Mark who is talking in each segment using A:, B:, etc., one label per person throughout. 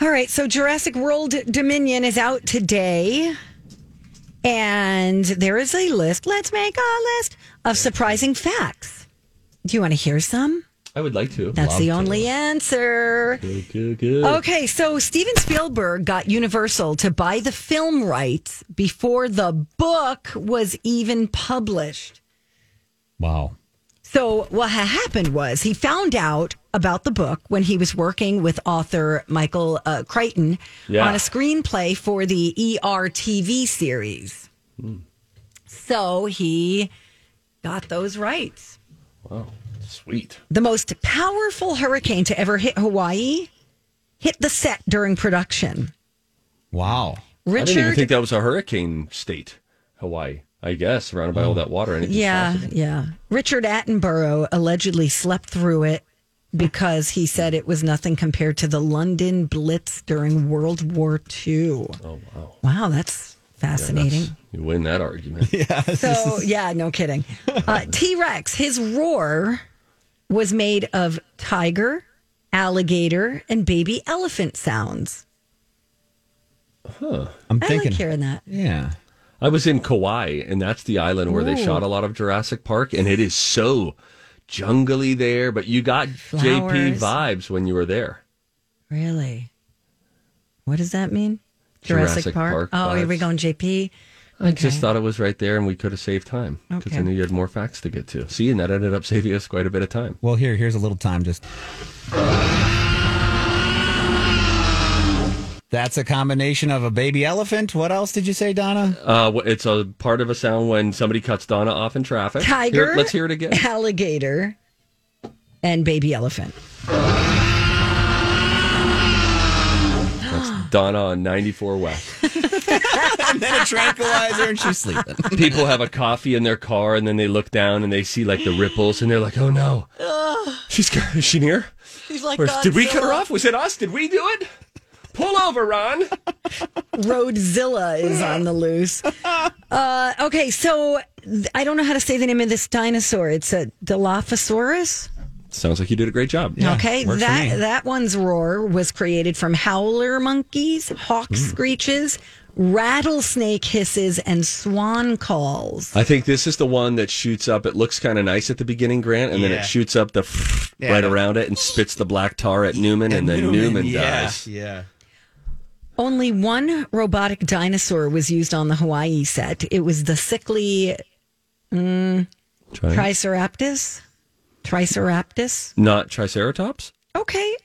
A: All right, so Jurassic World Dominion is out today. And there is a list. Let's make a list of surprising facts. Do you want to hear some?
B: I would like to.
A: That's
B: Love
A: the
B: to.
A: only answer.
B: Good, good, good.
A: Okay, so Steven Spielberg got Universal to buy the film rights before the book was even published.
C: Wow.
A: So what ha- happened was he found out about the book when he was working with author Michael uh, Crichton
B: Yeah.
A: on a screenplay for the ER TV series. So he got those rights.
B: Wow. Sweet.
A: The most powerful hurricane to ever hit Hawaii hit the set during production.
C: Wow.
B: I didn't even
A: Richard,
B: think that was a hurricane state, Hawaii. I guess surrounded by all that water. Anything's
A: yeah, yeah. Richard Attenborough allegedly slept through it because he said it was nothing compared to the London Blitz during World War II.
B: Oh wow.
A: Wow, that's fascinating.
B: That's- you win that argument. Yeah.
A: so, yeah, no kidding. Uh, T Rex, his roar was made of tiger, alligator, and baby elephant sounds. Huh.
C: I'm
A: I
C: thinking.
A: like hearing that.
C: yeah.
B: I was in Kauai, and that's the island where they shot a lot of Jurassic Park, and it is so jungly there. But you got JP vibes when you were there.
A: Really? What does that mean?
B: Jurassic Park
A: Oh, here we
B: vibes.
A: go, JP.
B: I just thought it was right there, and we could have saved time because I knew you had more facts to get to. See, and that ended up saving us quite a bit of time.
C: Well, here, here's a little time. Just. That's a combination of a baby elephant. What else did you say, Donna?
B: Uh, it's a part of a sound when somebody cuts Donna off in traffic.
A: Tiger.
B: Here, let's hear it again.
A: Alligator and baby elephant.
B: That's Donna on 94 West.
C: and then a tranquilizer, and she's sleeping.
B: People have a coffee in their car, and then they look down and they see like the ripples, and they're like, "Oh no, she's is she near?
A: She's like,
B: Or, did we cut her off? Was it us? Did we do it? Pull over, Ron."
A: Roadzilla is on the loose. Uh, okay, so I don't know how to say the name of this dinosaur. It's a Dilophosaurus.
B: Sounds like you did a great job.
A: okay,
C: works for me.
A: that that one's roar was created from howler monkeys, hawk
B: Hmm.
A: screeches, rattlesnake hisses, and swan calls.
B: I think this is the one that shoots up. It looks kind of nice at the beginning, Grant, and then it shoots up the
C: Yeah.
B: right around it and spits the black tar at Newman, and, then Newman,
C: yeah,
B: dies.
C: Yeah.
A: Only one robotic dinosaur was used on the Hawaii set. It was the sickly mm,
B: Try-
A: Triceratops. Triceratops.
B: Not Triceratops.
A: Okay.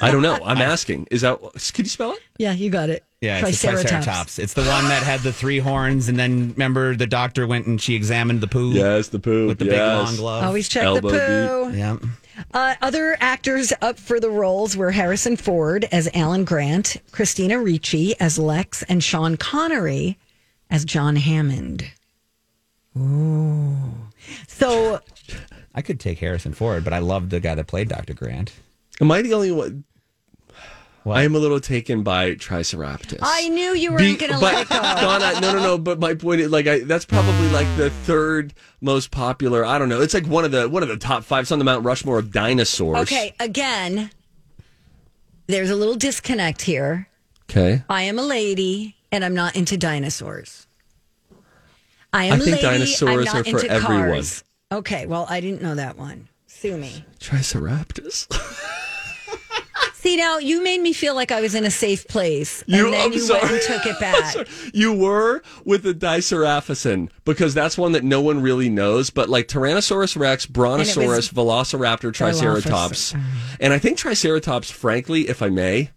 B: I don't know. I'm asking. Is that? Could you spell it?
A: Yeah, you got it.
C: Yeah, it's the Triceratops. It's the one that had the three horns, and then remember the doctor went and she examined the poo
B: Yes, the poo
C: with the
B: yes.
C: big long glove.
A: Always check
B: Elbow
A: the poo.
C: Yeah.
A: Uh, other actors up for the roles were Harrison Ford as Alan Grant, Christina Ricci as Lex, and Sean Connery as John Hammond. Ooh. So
C: I could take Harrison Ford, but I love the guy that played Dr. Grant.
B: Am I the only one?
C: What?
B: I am a little taken by Triceratops.
A: I knew you weren't going to
B: but-
A: let it go.
B: Donna, no, no, no. But my point is, like, I, that's probably like the third most popular. I don't know. It's like one of the one of the top five. It's on the Mount Rushmore of dinosaurs.
A: Okay, again, there's a little disconnect here.
B: Okay.
A: I am a lady and I'm not into dinosaurs. I am
B: I
A: a
B: think
A: lady.
B: dinosaurs
A: I'm not
B: are for
A: into
B: everyone.
A: Cars. Okay, well, I didn't know that one. Sue me.
B: Triceratops.
A: See now, you made me feel like I was in a safe place, and
B: You-
A: then
B: I'm
A: you
B: sorry.
A: went and took it back.
B: You were with the Diceraphyson because that's one that no one really knows. But like Tyrannosaurus Rex, Brontosaurus, Velociraptor, Triceratops, uh-huh. and I think Triceratops, frankly, if I may,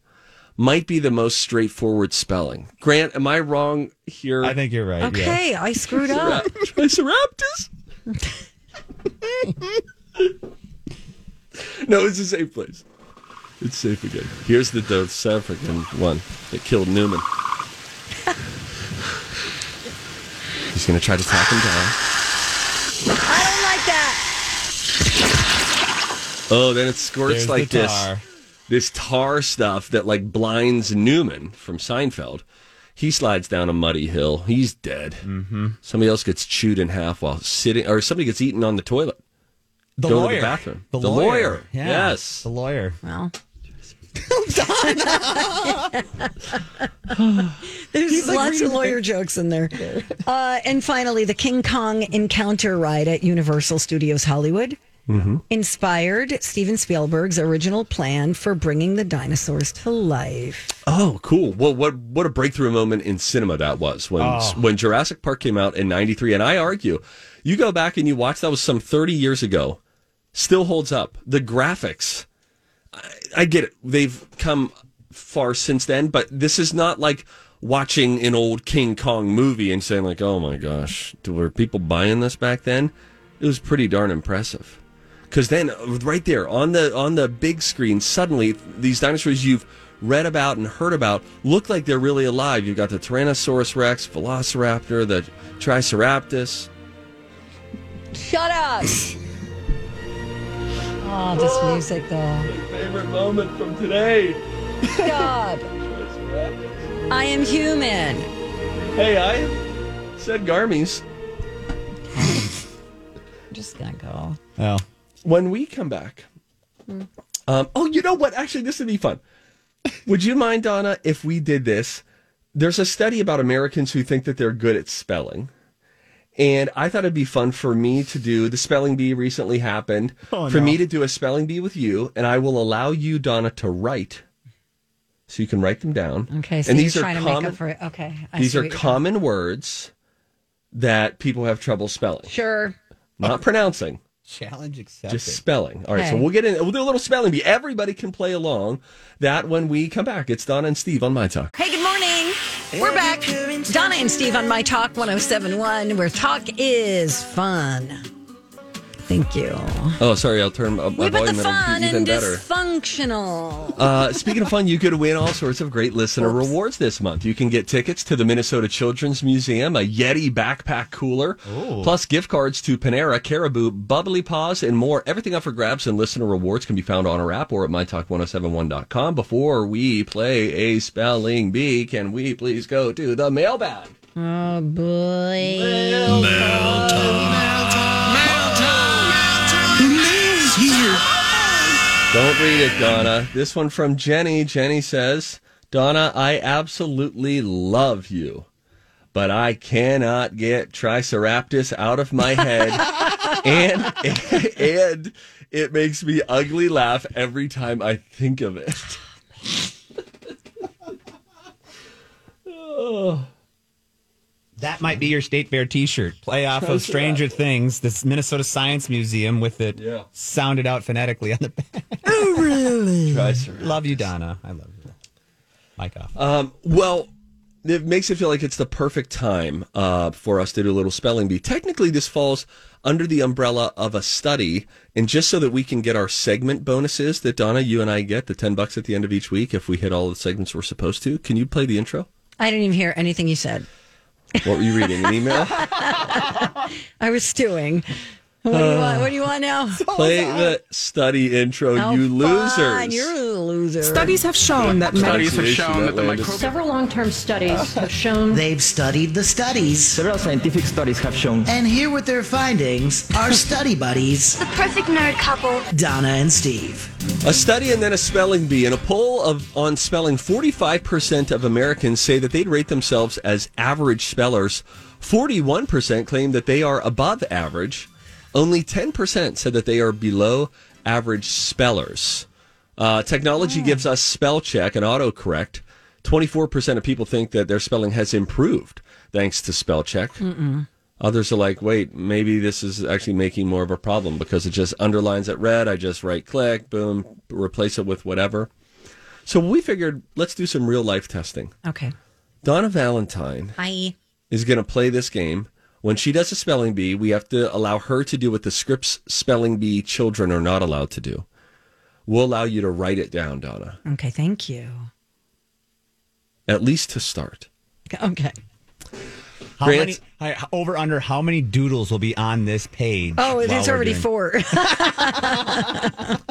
B: might be the most straightforward spelling. Grant, am I wrong here?
C: I think you're right. yeah.
A: Okay, I screwed up.
B: Triceratops. no, it's a safe place. It's safe again. Here's the South African one that killed Newman. He's going to try to track him down.
A: I don't like that.
B: Oh, then it squirts
C: There's
B: like
C: the
B: this. This tar stuff that like blinds Newman from Seinfeld. He slides down a muddy hill. He's dead. Mm-hmm. Somebody else gets chewed in half while sitting, or somebody gets eaten on the toilet.
C: The
B: Go to the
C: lawyer.
B: bathroom.
C: The,
B: The
C: lawyer.
B: lawyer.
C: Yeah.
B: Yes.
C: The lawyer.
A: Well. There's lots of lawyer jokes in there. Uh, and finally, the King Kong Encounter ride at Universal Studios Hollywood inspired Steven Spielberg's original plan for bringing the dinosaurs to life.
B: Oh, cool. Well, what what a breakthrough moment in cinema that was when when Jurassic Park came out in '93. And I argue, you go back and you watch that was some 30 years ago, still holds up. The graphics, I, I get it. They've come far since then, but this is not like watching an old King Kong movie and saying like, "Oh my gosh, were people buying this back then?" It was pretty darn impressive. Because then, uh, right there on the on the big screen, suddenly these dinosaurs you've read about and heard about look like they're really alive. You've got the Tyrannosaurus Rex, Velociraptor, the Triceratops.
A: Shut up! oh, this music though.
B: My favorite moment from today.
A: Stop! I am human.
B: Hey, I said Garmies.
A: I'm just gonna go.
C: Oh.
B: When we come back, um, oh, you know what? Actually, this would be fun. Would you mind, Donna, if we did this? There's a study about Americans who think that they're good at spelling. And I thought it'd be fun for me to do the spelling bee recently happened. Oh, for me to do a spelling bee with you, and I will allow you, Donna, to write. So you can write them down.
A: Okay, so
B: and these are
A: trying to
B: common,
A: make up for it. Okay, I
B: these are common words that people have trouble spelling.
A: Sure.
B: Not pronouncing.
C: Challenge accepted.
B: Just spelling. All right, so we'll get in. We'll do a little spelling bee. Everybody can play along. That when we come back, it's Donna and Steve on my talk.
A: Hey, good morning. We're back. Donna and Steve on My Talk 1071, where talk is fun. Thank you.
B: Oh, sorry, I'll turn my, my
A: We put
B: volume
A: fun
B: even
A: and
B: better.
A: dysfunctional.
B: Uh, speaking of fun, you could win all sorts of great listener rewards this month. You can get tickets to the Minnesota Children's Museum, a Yeti backpack cooler, plus gift cards to Panera, Caribou, Bubbly Paws, and more. Everything up for grabs and listener rewards can be found on our app or at mytalk1071.com. Before we play a spelling bee, can we please go to the mailbag?
A: Oh, boy.
B: Don't read it, Donna. This one from Jenny. Jenny says, Donna, I absolutely love you, but I cannot get Triceratops out of my head. and, and it makes me ugly laugh every time I think of it. Oh.
C: That might be your state fair T-shirt. Play off of Stranger Things, this Minnesota Science Museum with it
B: Yeah.
C: sounded out phonetically on the back.
B: Triceratops.
C: Love you, Donna. I love you. Mike off.
B: Um, well, it makes it feel like it's the perfect time uh, for us to do a little spelling bee. Technically, this falls under the umbrella of a study, and just so that we can get our segment bonuses that Donna, you and I get, the ten bucks at the end of each week if we hit all the segments we're supposed to. Can you play the intro?
A: I didn't even hear anything you said.
B: What were you reading? An email?
A: I was stewing. What do you want? Uh, what do you want now?
B: Play the study intro,
A: Oh,
B: you losers.
A: fine. You're a loser.
D: Studies have shown that
B: Studies have shown that the microbial
D: several long-term studies have shown
E: They've studied the studies.
F: Several scientific studies have shown
E: And here with their findings are study buddies,
G: The perfect nerd couple.
E: Donna and Steve.
B: A study and then a spelling bee. In a poll of on spelling, 45% of Americans say that they'd rate themselves as average spellers. 41% claim that they are above average. Only 10% said that they are below average spellers. Uh, technology gives us spell check and autocorrect. 24% of people think that their spelling has improved thanks to spell check. Others are like, wait, maybe this is actually making more of a problem because it just underlines it red. I just right click, boom, replace it with whatever. So we figured let's do some real life testing.
A: Okay.
B: Donna Valentine
A: Hi.
B: is going to play this game. When she does a spelling bee, we have to allow her to do what the script's spelling bee children are not allowed to do. We'll allow you to write it down, Donna,
A: Okay, thank you.
B: at least to start.
A: Okay.
C: How
B: Grant-
C: many over under how many doodles will be on this page?
A: Oh, it
C: while
A: is
C: we're
A: already
C: doing-
A: four.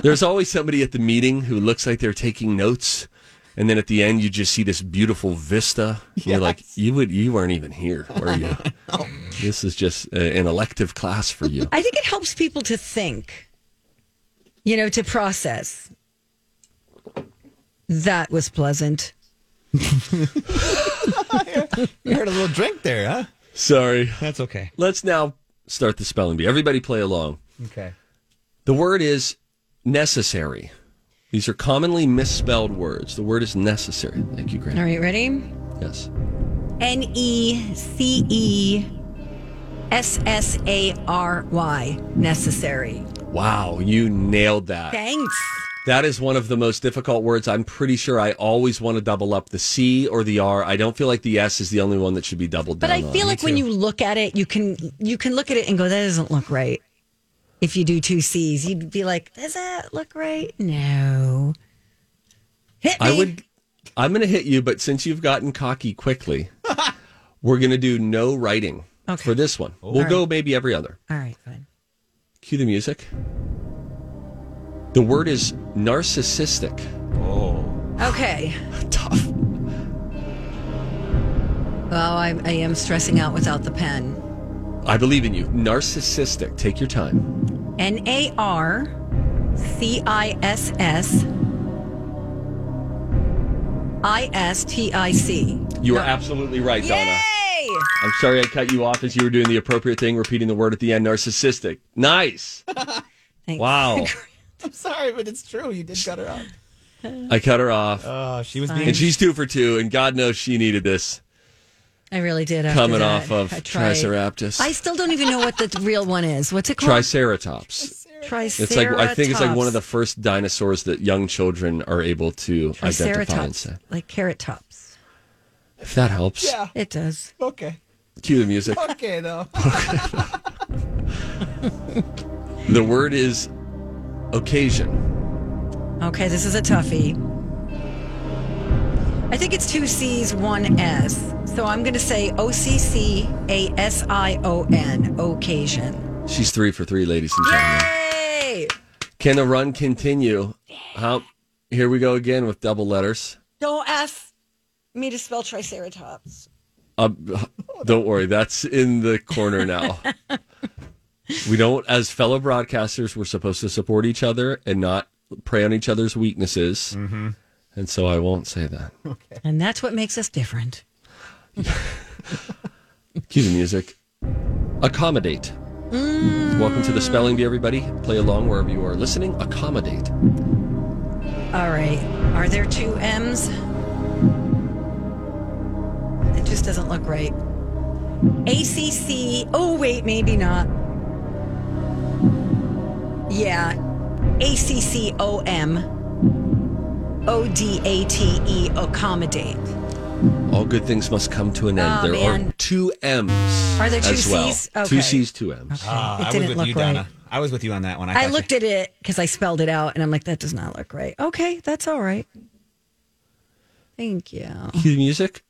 B: There's always somebody at the meeting who looks like they're taking notes, and then at the end you just see this beautiful vista. You're like, you would, you weren't even here, were you? This is just uh, an elective class for you.
A: I think it helps people to think, you know, to process. That was pleasant.
C: You heard a little drink there, huh?
B: Sorry.
C: That's okay.
B: Let's now start the spelling bee. Everybody play along.
C: Okay.
B: The word is necessary. These are commonly misspelled words. The word is necessary. Thank you, Grant.
A: All right, ready?
B: Yes.
A: N E C E S S A R Y. Necessary.
B: Wow, you nailed that.
A: Thanks.
B: That is one of the most difficult words. I'm pretty sure I always want to double up the C or the R. I don't feel like the S is the only one that should be doubled
A: But I feel
B: on.
A: like when you look at it, you can you can look at it and go, that doesn't look right. If you do two C's, you'd be like, does that look right? No. Hit me.
B: I would I'm going to hit you, but since you've gotten cocky quickly, we're going to do no writing
A: Okay.
B: for this one. We'll
A: All
B: go
A: right.
B: maybe every other.
A: All right, fine.
B: Cue the music. The word is narcissistic. Oh.
A: Okay.
B: Tough.
A: Well, I, I am stressing out without the pen.
B: I believe in you. Narcissistic. Take your time.
A: N A R C I S S I S T I C.
B: You are absolutely right, Donna. I'm sorry I cut you off as you were doing the appropriate thing, repeating the word at the end. Narcissistic. Nice. Wow.
C: I'm sorry, but it's true. You did cut her off.
B: I cut her off.
C: Oh, she was
A: Fine.
C: being.
B: And she's two for two, and God knows she needed this
A: I really did. After
B: coming
A: that.
B: off of
A: I tried.
B: Triceratops.
A: I still don't even know what the real one is. What's it called?
B: Triceratops.
A: Triceratops.
B: It's like I think it's like one of the first dinosaurs that young children are able to identify and say.
A: like carrot tops.
B: If that helps.
C: Yeah.
A: It does.
C: Okay.
B: Cue the music.
C: Okay, though.
B: The word is occasion.
A: Okay, this is a toughie. I think it's two C's, one S. So I'm going to say O C C A S I O N, occasion.
B: She's three for three, ladies and gentlemen.
A: Yay!
B: Can the run continue? How? Here we go again with double letters.
A: Don't ask me to spell Triceratops.
B: Uh, don't worry, that's in the corner now. we don't, as fellow broadcasters, we're supposed to support each other and not prey on each other's weaknesses.
C: Mm-hmm.
B: And so I won't say that. Okay.
A: And that's what makes us different.
B: Cue the music. Accommodate. Mm. Welcome to the spelling bee, everybody. Play along wherever you are listening. Accommodate.
A: All right. Are there two M's? It just doesn't look right. ACC. Oh, wait, maybe not. Yeah. ACCOM. ODATE. Accommodate.
B: All good things must come to an end.
A: Oh,
B: there are two M's.
A: Are there two
B: as well.
A: C's? Okay.
B: Two C's, two M's.
C: Ah,
A: It
C: I was
A: didn't
C: with
A: look
C: you,
A: right.
C: Donna. I was with you on that one. I,
A: I
C: thought
A: looked at it because I spelled it out and I'm like, that does not look right. Okay, that's all right. Thank you.
B: Cue the music.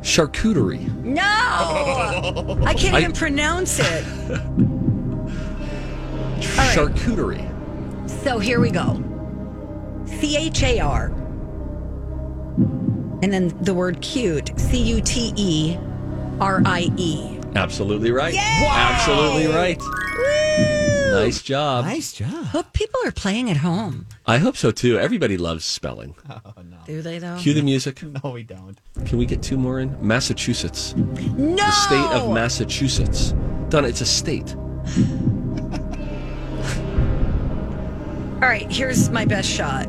B: Charcuterie.
A: No! I can't
B: I-
A: even pronounce it. right.
B: Charcuterie.
A: So here we go. C H A R. And then the word cute. C U T E R I E.
B: Absolutely right. Absolutely right. Nice job.
C: Nice job.
A: Hope people are playing at home.
B: I hope so too. Everybody loves spelling.
A: Oh, Do they though?
B: Cue the music.
C: No, we don't.
B: Can we get two more in? Massachusetts.
A: No!
B: The state of Massachusetts. Donna, it's a state.
A: All right, here's my best shot.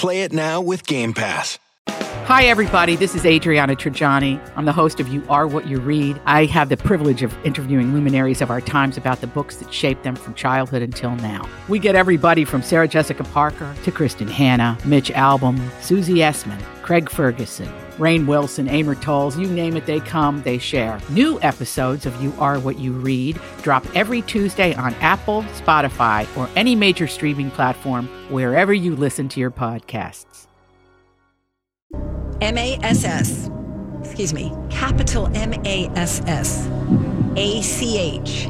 H: Play it now with Game Pass.
G: Hi, everybody. This is Adriana Trigiani. I'm the host of You Are What You Read. I have the privilege of interviewing luminaries of our times about the books that shaped them from childhood until now. We get everybody from Sarah Jessica Parker to Kristin Hannah, Mitch Albom, Susie Essman, Craig Ferguson, Rainn Wilson, Amor Towles, you name it, they come, they share. New episodes of You Are What You Read drop every Tuesday on Apple, Spotify, or any major streaming platform wherever you listen to your podcasts.
A: M A S S. Excuse me. Capital M A S S. A C H.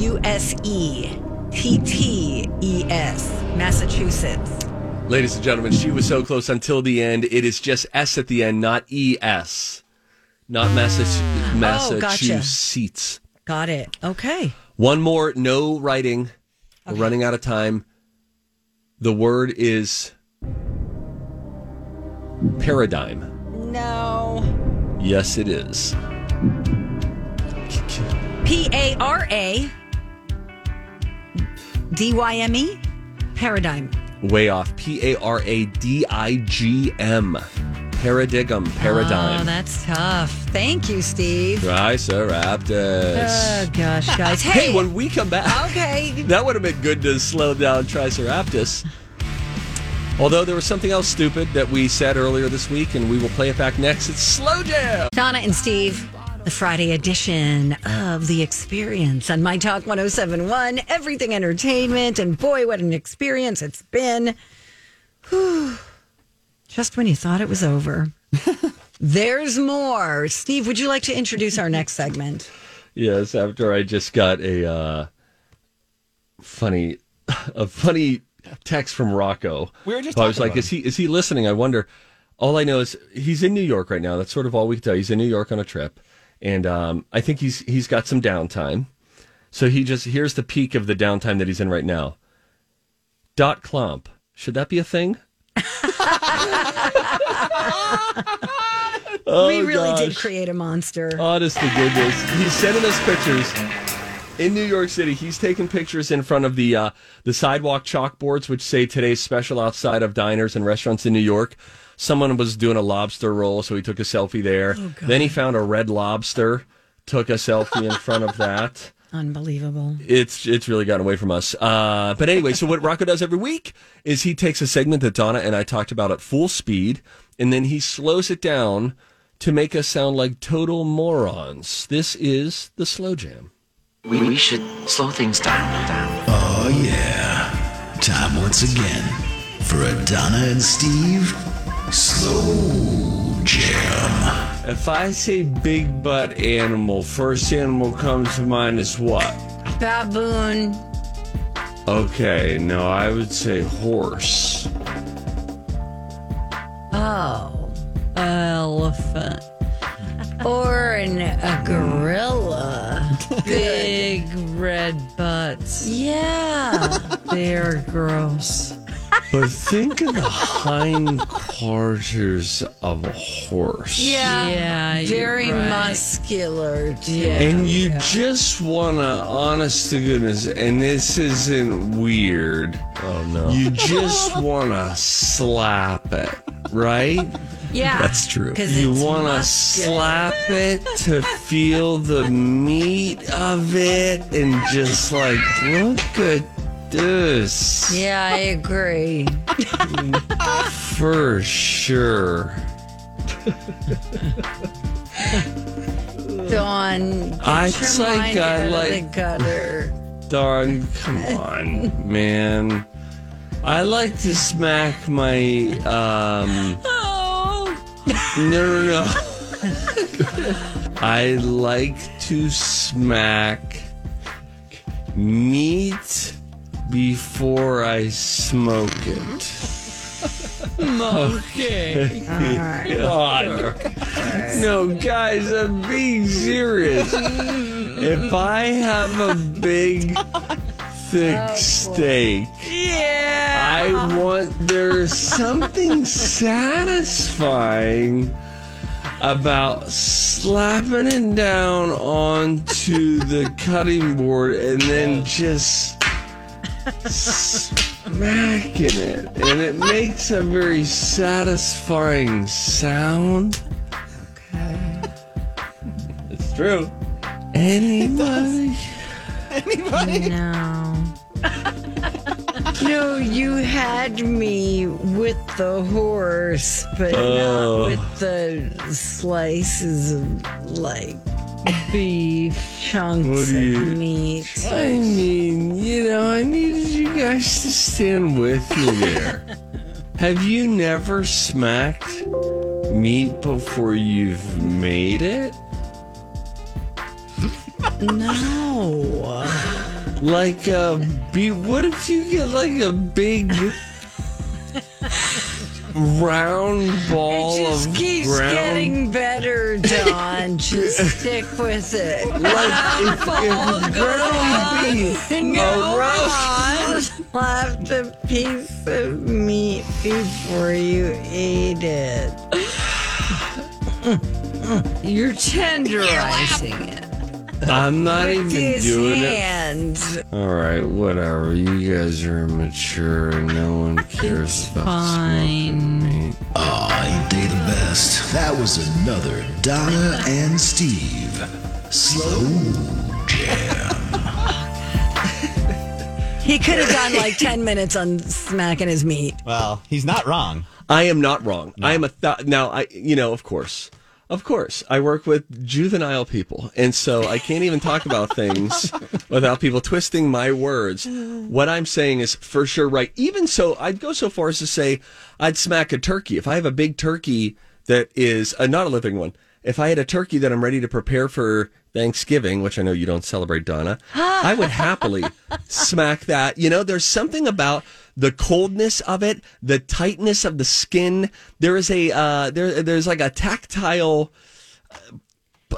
A: U S E. T T E S. Massachusetts.
B: Ladies and gentlemen, she was so close until the end. It is just S at the end, not E S. Not Massach-
A: Oh, gotcha.
B: Massachusetts.
A: Got it. Okay.
B: One more, no writing. We're running out of time. The word is paradigm.
A: No.
B: Yes, it is.
A: P A R A D Y M E. Paradigm.
B: Way off. P A R A D I G M. Paradigm. Paradigm.
A: Oh, that's tough. Thank you, Steve.
B: Triceratops.
A: Oh, gosh, guys.
B: Hey, when we come back.
A: Okay.
B: That would have been good to slow down Triceratops. Although there was something else stupid that we said earlier this week, and we will play it back next. It's Slow Jam.
A: Donna and Steve, the Friday edition of The Experience on My Talk 1071, Everything Entertainment. And boy, what an experience it's been. Whew. Just when you thought it was over. There's more. Steve, would you like to introduce our next segment?
B: Yes, after I just got a uh, funny, a funny text from Rocco.
C: We were just
B: I was like, is he is he listening? I wonder. All I know is he's in New York right now. That's sort of all we can tell. He's in New York on a trip, and um, I think he's he's got some downtime. So he just here's the peak of the downtime that he's in right now. Dot clomp. Should that be a thing? Oh,
A: we really did create a monster.
B: Honest to goodness, he's sending us pictures in New York City. He's taking pictures in front of the uh, the sidewalk chalkboards, which say today's special outside of diners and restaurants in New York. Someone was doing a lobster roll, so he took a selfie there. then he found a red lobster, took a selfie in front of that.
A: Unbelievable.
B: It's it's really gotten away from us. Uh, but anyway, so what Rocco does every week is he takes a segment that Donna and I talked about at full speed, and then he slows it down to make us sound like total morons. This is the slow jam.
I: We, we should slow things down. down.
J: Oh, yeah. Time once again for a Donna and Steve Slow Jam.
K: If I say big butt animal, first animal comes to mind is what?
A: Baboon.
K: Okay, no, I would say horse.
A: Oh, elephant. Or an, a gorilla. Big red butts. Yeah. They're gross.
K: But think of the hind quarters of a horse.
A: Yeah. Very muscular. Yeah.
K: And you just want to, honest to goodness, and this isn't weird.
B: Oh, no.
K: You just want to slap it, right?
A: Yeah.
B: That's true.
A: 'Cause
K: You want to slap it to feel the meat of it and just like, look at this.
A: Yeah, I agree.
K: For sure.
A: Dawn.
K: I-
A: your
K: it's like
A: mind
K: I
A: out of
K: like-
A: the gutter.
K: Darn, come on, man. I like to smack my, um,
A: Oh.
K: no, no, no. I like to smack meat before I smoke it.
A: Okay.
K: God. No, guys, I'm being serious. if I have a big, thick oh, steak,
A: yeah,
K: I want there's something satisfying about slapping it down onto the cutting board and then just smacking it and it makes a very satisfying sound Okay. it's true anybody
C: Anybody?
A: No. no, you had me with the horse, but
K: Oh.
A: not with the slices of like beef chunks of meat.
K: I mean, you know, I needed you guys to stand with me there. Have you never smacked meat before you've made it?
A: No.
K: Like a be what if you get like a big round ball
A: It just
K: of
A: keeps
K: ground
A: getting better, Don. just stick with it.
K: like if, if ground beef
A: No,
K: around-
A: left a piece of meat before you ate it. You're tenderizing it.
K: I'm not
A: With
K: even
A: his
K: doing it.
A: hand.
K: All right, whatever. You guys are immature and no one cares about
A: Fine.
K: meat.
J: Aw, ain't they the best? That was another Donna and Steve. Slow jam.
A: He could have done like 10 minutes on smacking his meat.
C: Well, he's not wrong.
B: I am not wrong. I am a th- now. I you know of course, of course. I work with juvenile people, and so I can't even talk about things without people twisting my words. What I'm saying is for sure right. Even so, I'd go so far as to say I'd smack a turkey if I have a big turkey that is uh, not a living one. If I had a turkey that I'm ready to prepare for Thanksgiving, which I know you don't celebrate, Donna, I would happily smack that. You know, there's something about the coldness of it, the tightness of the skin. There is a uh, there there's like a tactile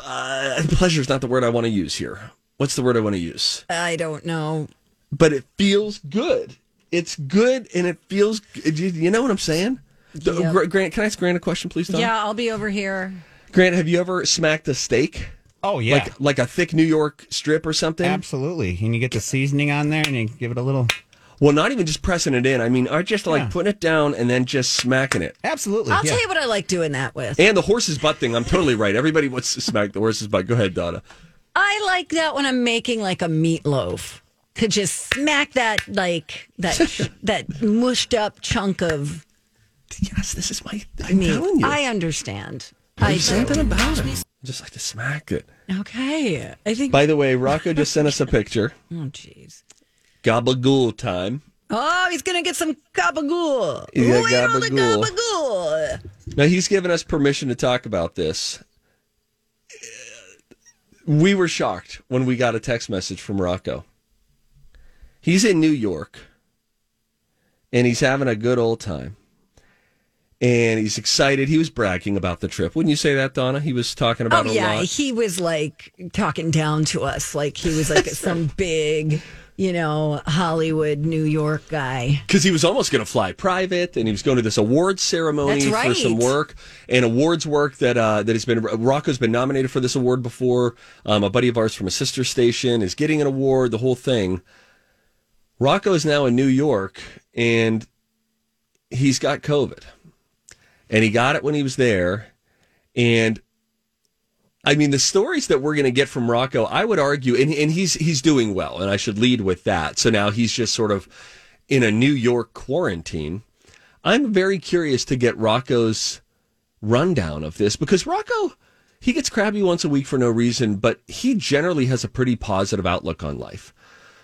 B: uh, pleasure is not the word I want to use here. What's the word I want to use?
A: I don't know.
B: But it feels good. It's good and it feels. You you know what I'm saying?
A: Yep.
B: Gra- Grant, can I ask Grant a question, please? Donna?
A: Yeah, I'll be over here.
B: Grant, have you ever smacked a steak?
C: Oh yeah,
B: Like like a thick New York strip or something?
C: absolutely. And you get the seasoning on there, and you give it a little.
B: Well, not even just pressing it in. I mean, are just like
C: Yeah.
B: putting it down and then just smacking it.
C: Absolutely.
A: I'll
C: yeah.
A: tell you what I like doing that with.
B: And the horse's butt thing. I'm totally right. Everybody wants to smack the horse's butt. Go ahead, Donna.
A: I like that when I'm making like a meatloaf. To just smack that like that that mushed up chunk of
B: Yes, this is my. I'm
A: meat.
B: telling you.
A: I understand. I
B: There's
A: do.
B: something about it. I just like to smack it.
A: Okay. I think
B: By the way, Rocco just sent us a picture.
A: Oh jeez.
B: Gabagool time.
A: Oh, he's gonna get some gabagool.
B: Got
A: Wait on the
B: gabagool.
A: gabagool.
B: Now he's given us permission to talk about this. We were shocked when we got a text message from Rocco. He's in New York and he's having a good old time. And he's excited. He was bragging about the trip. Wouldn't you say that, Donna? He was talking about
A: Oh yeah,
B: lot.
A: he was like talking down to us, like he was like some big, you know, Hollywood, New York guy.
B: because he was almost going to fly private, and he was going to this awards ceremony
A: That's
B: for some work and awards work that uh, that has been Rocco's been nominated for this award before. Um, a buddy of ours from a sister station is getting an award. The whole thing. Rocco is now in New York, and he's got COVID, and he got it when he was there, and. I mean, the stories that we're going to get from Rocco, I would argue, and, and he's he's doing well, and I should lead with that. So now he's just sort of in a New York quarantine. I'm very curious to get Rocco's rundown of this because Rocco, he gets crabby once a week for no reason, but he generally has a pretty positive outlook on life.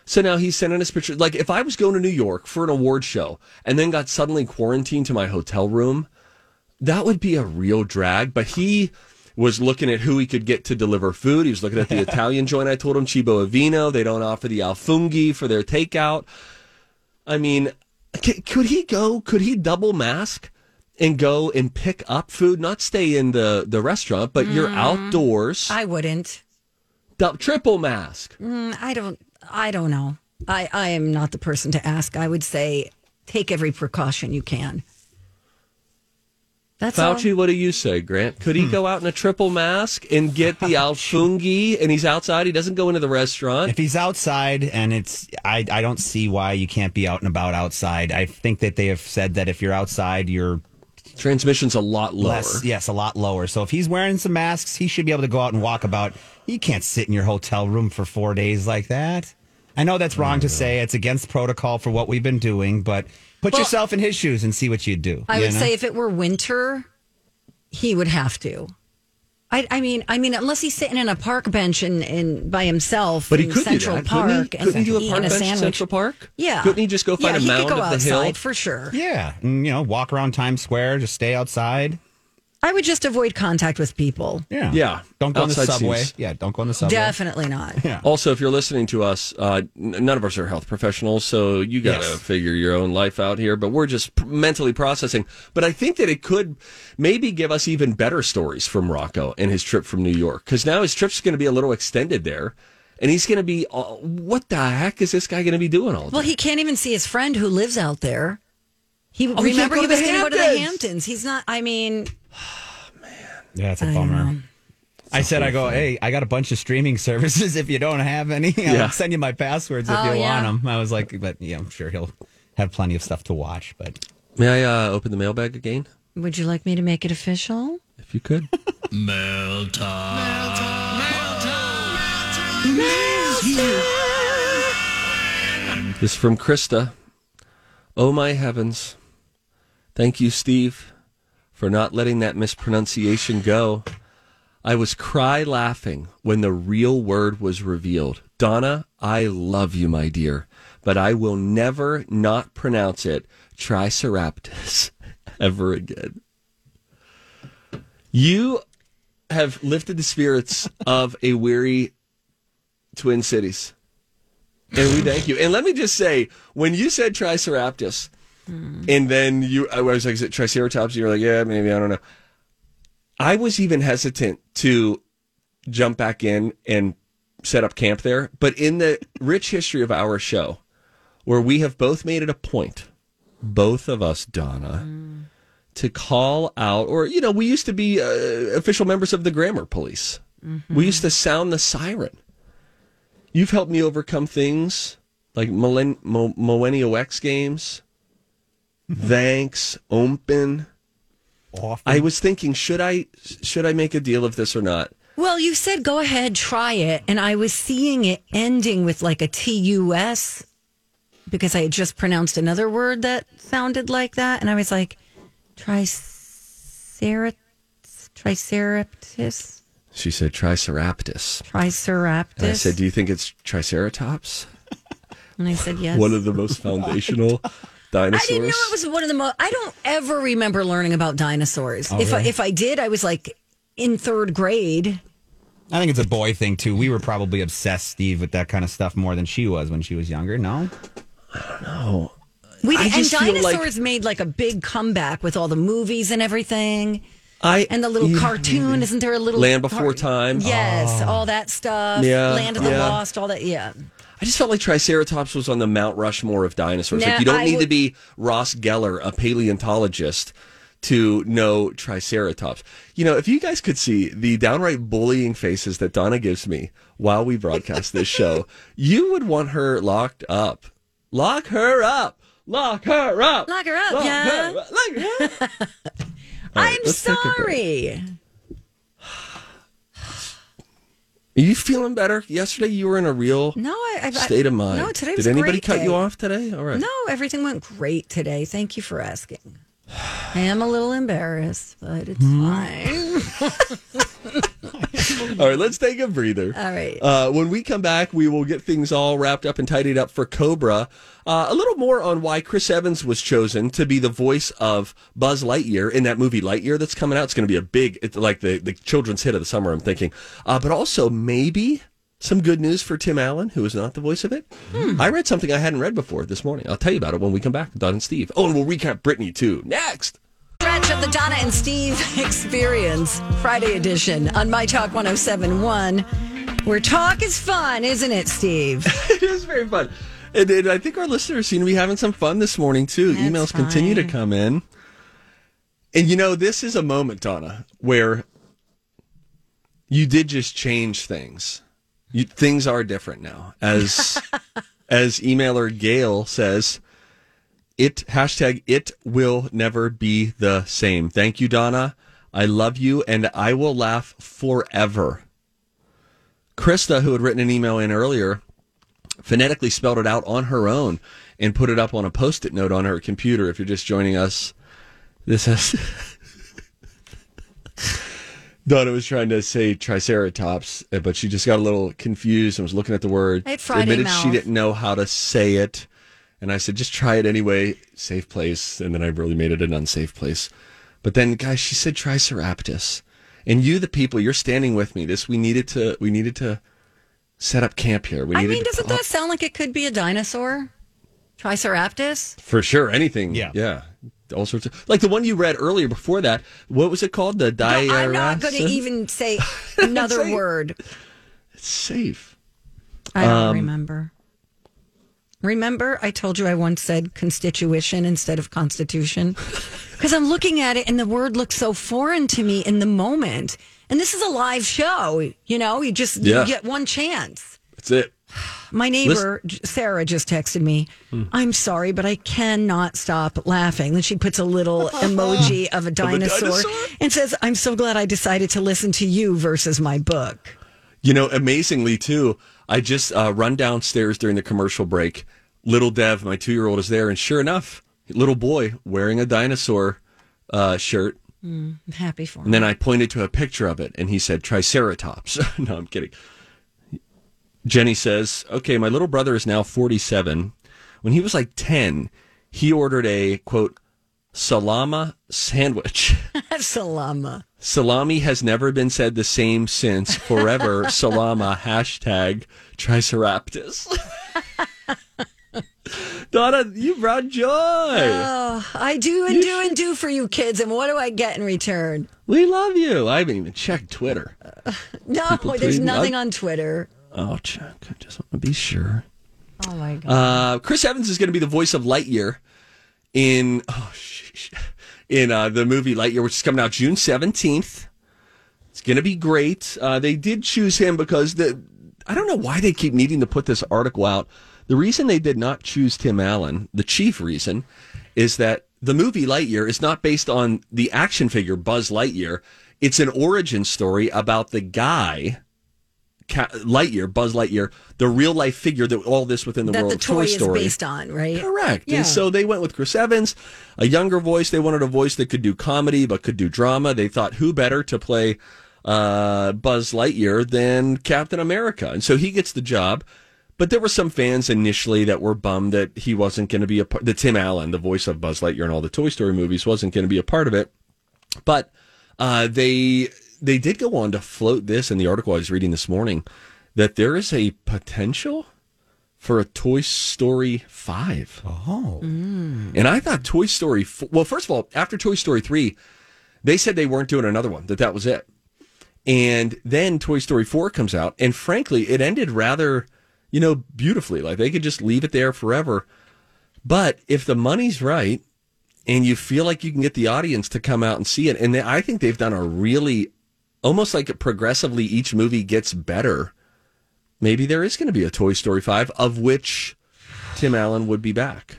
B: So now he's sending us pictures. Like if I was going to New York for an award show and then got suddenly quarantined to my hotel room, that would be a real drag. But he was looking at who he could get to deliver food. He was looking at the Italian joint. I told him Cibo Avino. They don't offer the alfunghi for their takeout. I mean, c- could he go? Could he double mask and go and pick up food? Not stay in the the restaurant, but you're outdoors.
A: I wouldn't.
B: Triple mask.
A: Mm, I don't. I don't know. I, I am not the person to ask. I would say take every precaution you can. That's all.
B: Fauci, what do you say, Grant? Could he hmm. go out in a triple mask and get the alfungi and he's outside? He doesn't go into the restaurant.
C: If he's outside and it's, I, I don't see why you can't be out and about outside. I think that they have said that if you're outside, you're
B: Transmission's a lot lower.
C: less, yes, a lot lower. So if he's wearing some masks, he should be able to go out and walk about. You can't sit in your hotel room for four days like that. I know that's wrong to mm. say. It's against protocol for what we've been doing, but put
A: Well-
C: yourself in his shoes and see what you'd do.
A: I
C: you
A: would
C: know?
A: say if it were winter, he would have to. I, I mean, I mean, unless he's sitting in a park bench and, and by himself
B: But he
A: in
B: could
A: Central
B: do that.
A: Park
B: couldn't he?
A: and
B: Couldn't he do a park bench in
A: sandwich.
B: Central Park?
A: Yeah,
B: Couldn't he just go find
A: yeah,
B: a
A: he
B: mound
A: could go
B: of the
A: outside
B: hill?
A: for sure.
C: Yeah, and, you know, walk around Times Square, just stay outside.
A: I would just avoid contact with people.
C: Yeah,
B: Yeah.
C: Don't go on the
B: Outside
C: subway.
B: seems-
C: Yeah, don't go on the subway.
A: Definitely not.
C: Yeah.
B: Also, if you're listening to us, uh, n- none of us are health professionals, so you got to
C: Yes.
B: figure your own life out here. But we're just p- mentally processing. But I think that it could maybe give us even better stories from Rocco and his trip from New York, because now his trip's going to be a little extended there, and he's going to be. Uh, what the heck is this guy going to be doing all day?
A: Well, he can't even see his friend who lives out there. He
B: Oh,
A: remember
B: go
A: he was going to go to the
B: Hamptons.
A: Hamptons. He's not. I mean, Oh man.
C: Yeah, it's a
A: I
C: bummer.
A: know.
C: I said, I go, hey, I got a bunch of streaming services. If you don't have any, I'll
B: Yeah.
C: send you my passwords if
A: Oh,
C: you
A: yeah.
C: want them. I was like, but yeah, I'm sure he'll have plenty of stuff to watch. But
B: May I uh, open the mailbag again,
A: would you like me to make it official?
B: if you could?
J: Mail time.
B: This is from Krista. Oh my heavens. Thank you, Steve, for not letting that mispronunciation go. I was cry laughing when the real word was revealed. Donna, I love you, my dear, but I will never not pronounce it Triceratops ever again. You have lifted the spirits of a weary Twin Cities. And we thank you. And let me just say, when you said Triceratops, Hmm. and then you, I was like, is it Triceratops? You're like, yeah, maybe, I don't know. I was even hesitant to jump back in and set up camp there. But in the rich history of our show, where we have both made it a point, both of us, Donna, hmm. to call out, or, you know, we used to be uh, official members of the grammar police. Mm-hmm. We used to sound the siren. You've helped me overcome things like Millennial X games. Thanks, Open.
C: often.
B: I was thinking, should I should I make a deal of this or not?
A: Well, you said go ahead, try it, and I was seeing it ending with like a T U S because I had just pronounced another word that sounded like that, and I was like, triceratops, triceratops,
B: She said Triceratops.
A: triceratops.
B: And I said, do you think it's Triceratops?
A: and I said yes.
B: One of the most foundational dinosaurs.
A: I didn't know it was one of the most. I don't ever remember learning about dinosaurs.
C: Oh,
A: if I, if I did, I was like in third grade.
C: I think it's a boy thing too. We were probably obsessed, Steve, with that kind of stuff more than she was when she was younger. No,
B: No.
A: We
B: I
A: and
B: just feel like-
A: dinosaurs made like a big comeback with all the movies and everything.
B: I
A: And the little
B: Yeah.
A: cartoon, isn't there a little
B: Land Before Time.
A: Yes, oh. all that stuff.
B: Yeah,
A: Land of the
B: yeah.
A: Lost, all that. Yeah.
B: I just felt like Triceratops was on the Mount Rushmore of dinosaurs. Like you don't
A: I
B: need to be Ross Geller, a paleontologist, to know Triceratops. You know, if you guys could see the downright bullying faces that Donna gives me while we broadcast this show, you would want her locked up. Lock her up. Lock her up.
A: Lock her up,
B: Lock
A: yeah.
B: her up. Lock her up. Right,
A: I'm
B: let's take a break.
A: sorry.
B: Are you feeling better? Yesterday you were in a real
A: No, I, I
B: state of mind.
A: No, today
B: Did
A: was a
B: anybody cut you off today? All right.
A: No, everything went great today. Thank you for asking. I am a little embarrassed, but it's
B: Hmm.
A: fine.
B: All right, let's take a breather.
A: All right.
B: Uh, when we come back, we will get things all wrapped up and tidied up for Cobra. Uh, a little more on why Chris Evans was chosen to be the voice of Buzz Lightyear in that movie Lightyear that's coming out. It's going to be a big, it's like the, the children's hit of the summer, I'm thinking. Uh, but also maybe some good news for Tim Allen, who is not the voice of it. I read something I hadn't read before this morning. I'll tell you about it when we come back, Don and Steve. Oh, and we'll recap Brittany too. Next.
A: Stretch of the Donna and Steve Experience, Friday edition on My Talk 1071, where talk is fun, isn't it, Steve?
B: it is very fun. And, and I think our listeners seem to be having some fun this morning too.
A: That's
B: Emails continue to come in. And you know, this is a moment, Donna, where you did just change things. You, things are different now. As as emailer Gail says, it hashtag it will never be the same. Thank you, Donna. I love you and I will laugh forever. Krista, who had written an email in earlier, phonetically spelled it out on her own and put it up on a post-it note on her computer. If you're just joining us, this has Donna was trying to say triceratops, but she just got a little confused and was looking at the word.
A: I had Friday
B: Admitted she didn't know how to say it, and I said, "Just try it anyway." Safe place, and then I really made it an unsafe place. But then, guys, she said try triceratops, and you, the people, you're standing with me. This we needed to. We needed to set up camp here. We
A: I
B: needed
A: mean, doesn't
B: pop-
A: that sound like it could be a dinosaur? Triceratops?
B: For sure, anything.
A: Yeah.
B: yeah, all sorts of like the one you read earlier before that. What was it called? The diarrhea.
A: I'm not going to even say another
B: Say-
A: word.
B: It's safe.
A: I don't
B: Um,
A: remember. Remember, I told you I once said constitution instead of constitution? Because I'm looking at it and the word looks so foreign to me in the moment. And this is a live show, you know, you just
B: Yeah.
A: you get one chance.
B: That's it.
A: My neighbor, Sarah, just texted me,
B: Hmm.
A: I'm sorry, but I cannot stop laughing. Then she puts a little emoji of a dinosaur,
B: dinosaur?
A: and says, I'm so glad I decided to listen to you versus my book.
B: You know, amazingly too, I just uh, run downstairs during the commercial break. Little Dev, my two year old, is there, and sure enough, little boy wearing a dinosaur uh, shirt.
A: Mm, happy for him.
B: And then I pointed to a picture of it, and he said Triceratops. no, I'm kidding. Jenny says, "Okay, my little brother is now 47. When he was like 10, he ordered a quote salama sandwich."
A: Salama.
B: Salami has never been said the same since. Forever, Salama, hashtag Triceratops. Donna, you brought joy.
A: Oh, I do and do and do for you kids. And what do I get in return?
B: we love you. I haven't even checked Twitter.
A: No,
B: People
A: there's nothing on Twitter.
B: Oh, check. I just want to be sure.
A: Oh my God.
B: Uh, Chris Evans is going to be the voice of Lightyear in oh, sheesh, in uh, the movie Lightyear, which is coming out June seventeenth. It's going to be great. Uh, they did choose him because the I don't know why they keep needing to put this article out. The reason they did not choose Tim Allen, the chief reason, is that the movie Lightyear is not based on the action figure Buzz Lightyear. It's an origin story about the guy Lightyear, Buzz Lightyear, the real life figure that all this within the
A: that
B: world
A: the
B: of
A: toy
B: Toy
A: is
B: Story.
A: based on, right?
B: Correct.
A: Yeah.
B: And so they went with Chris Evans, a younger voice. They wanted a voice that could do comedy but could do drama. They thought who better to play uh, Buzz Lightyear than Captain America, and so he gets the job. But there were some fans initially that were bummed that he wasn't going to be a part. That Tim Allen, the voice of Buzz Lightyear in all the Toy Story movies, wasn't going to be a part of it. But uh, they they did go on to float this in the article I was reading this morning that there is a potential for a Toy Story five.
C: Oh, mm.
B: And I thought Toy Story. F- well, first of all, after Toy Story three, they said they weren't doing another one. That that was it. And then Toy Story four comes out, and frankly, it ended rather, you know, beautifully. Like they could just leave it there forever. But if the money's right, and you feel like you can get the audience to come out and see it, and they, I think they've done a really, almost like progressively, each movie gets better. Maybe there is going to be a Toy Story five, of which Tim Allen would be back.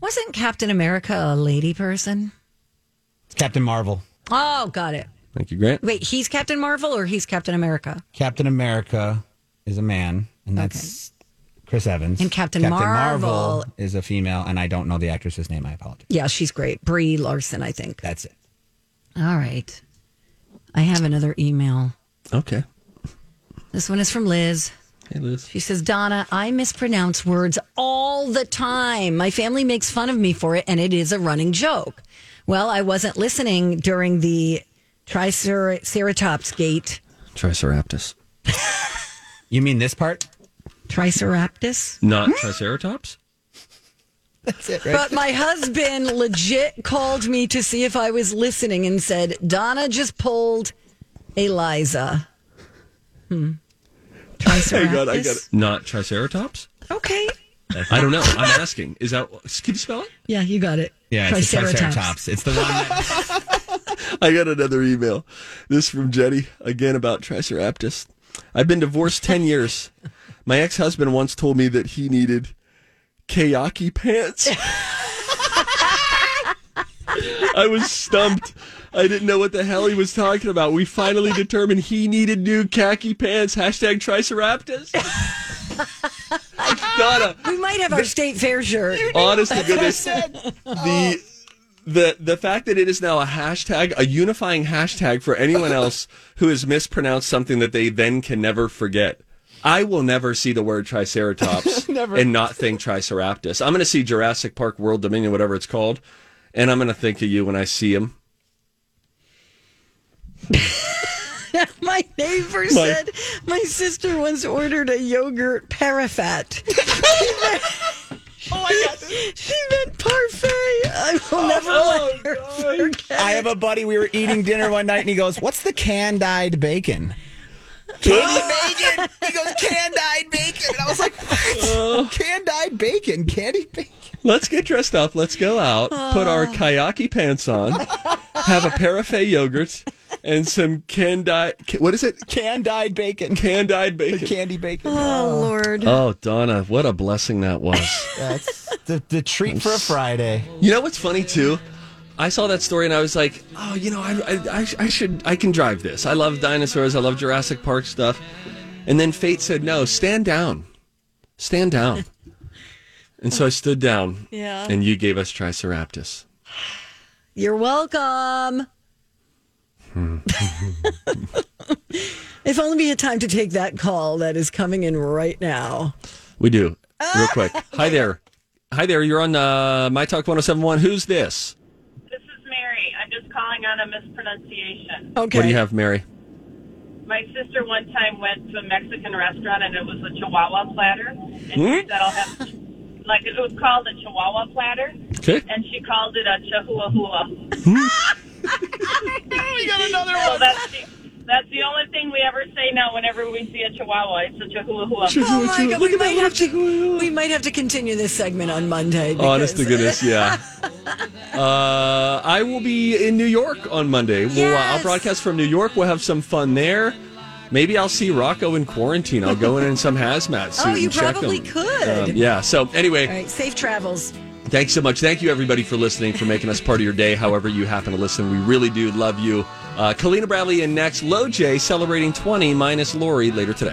A: Wasn't Captain America a lady person?
C: It's Captain Marvel.
A: Oh, got it.
B: Thank you, Grant.
A: Wait, he's Captain Marvel or he's Captain America?
C: Captain America is a man, and that's Chris Evans.
A: And Captain Marvel-
C: is a female, and I don't know the actress's name. I apologize.
A: Yeah, she's great. Brie Larson, I think.
C: That's it.
A: All right. I have another email.
B: Okay.
A: This one is from Liz.
B: Hey, Liz.
A: She says, Donna, I mispronounce words all the time. My family makes fun of me for it, and it is a running joke. Well, I wasn't listening during the Triceratops gate.
B: Triceratops.
C: You mean this part?
A: Triceratops.
B: Not Triceratops?
C: That's it,
A: But my husband legit called me to see if I was listening and said, Donna just pulled Eliza. Hmm.
B: I got, I
A: Triceratops.
B: got it. Not Triceratops?
A: Okay.
B: I don't know. I'm asking. Is that, can you spell it?
A: Yeah, you got it.
C: Yeah, it's a Triceratops. It's the one that.
B: I got another email. This from Jenny again about Triceratops. I've been divorced 10 years. My ex husband once told me that he needed kayaki pants. I was stumped. I didn't know what the hell he was talking about. We finally determined he needed new khaki pants. Hashtag Triceratops. Donna,
A: We might have our state fair shirt.
B: honest to goodness, the the the fact that it is now a hashtag, a unifying hashtag for anyone else who has mispronounced something that they then can never forget. I will never see the word Triceratops
C: Never.
B: and not think Triceratops. I'm going to see Jurassic Park World Dominion, whatever it's called, and I'm going to think of you when I see him.
A: my neighbor
B: My-
A: said my sister once ordered a yogurt parafat. oh my god. She meant parfait. I will never let her forget.
C: I have a buddy. We were eating dinner one night, and he goes, "What's the can-dyed bacon?" Candy bacon. He goes, "Can-dyed bacon," and I was like, "What? Oh. Can-dyed bacon? Candy bacon?"
B: Let's get dressed up. Let's go out. Put our ah. kayaki pants on. Have a parfait yogurt and some can-dyed. What is it?
C: Can-dyed bacon.
B: Can-dyed bacon.
C: Candy bacon.
A: Oh, oh Lord.
B: Oh, Donna, what a blessing that was.
C: That's the, the treat for a Friday.
B: You know what's funny too? I saw that story and I was like, oh, you know, I, I, I, should, I can drive this. I love dinosaurs. I love Jurassic Park stuff. And then fate said, no, stand down, stand down. and so I stood down.
A: Yeah.
B: And you gave us Triceratops.
A: You're welcome. if only we had time to take that call that is coming in right now.
B: We do. Real quick. Hi there. Hi there. You're on uh, My Talk 1071. Who's? This
L: is Mary. I'm just calling on a mispronunciation.
A: Okay.
B: What do you have, Mary?
L: My sister one time went to a Mexican restaurant and it was a Chihuahua platter. And
B: Hmm?
L: here that'll have, like, it was called a Chihuahua platter.
B: Okay.
L: And she called it a Chihuahua.
C: we got another
L: so that's the, only thing we ever say now whenever we see a Chihuahua. It's a Chihuahua.
A: Oh my god, we might have to we might have to continue this segment on Monday.
B: Honest to goodness, yeah. Uh, I will be in New York on Monday. We'll, uh, I'll broadcast from New York. We'll have some fun there. Maybe I'll see Rocco in quarantine. I'll go in in some hazmat suit.
A: Oh, you
B: and check
A: probably
B: him.
A: could.
B: Um, yeah. So anyway,
A: All right, safe travels.
B: thanks so much. Thank you everybody for listening, for making us part of your day. However you happen to listen, we really do love you. Uh, Kalina Bradley and next, Low J celebrating 20 minus Lori later today.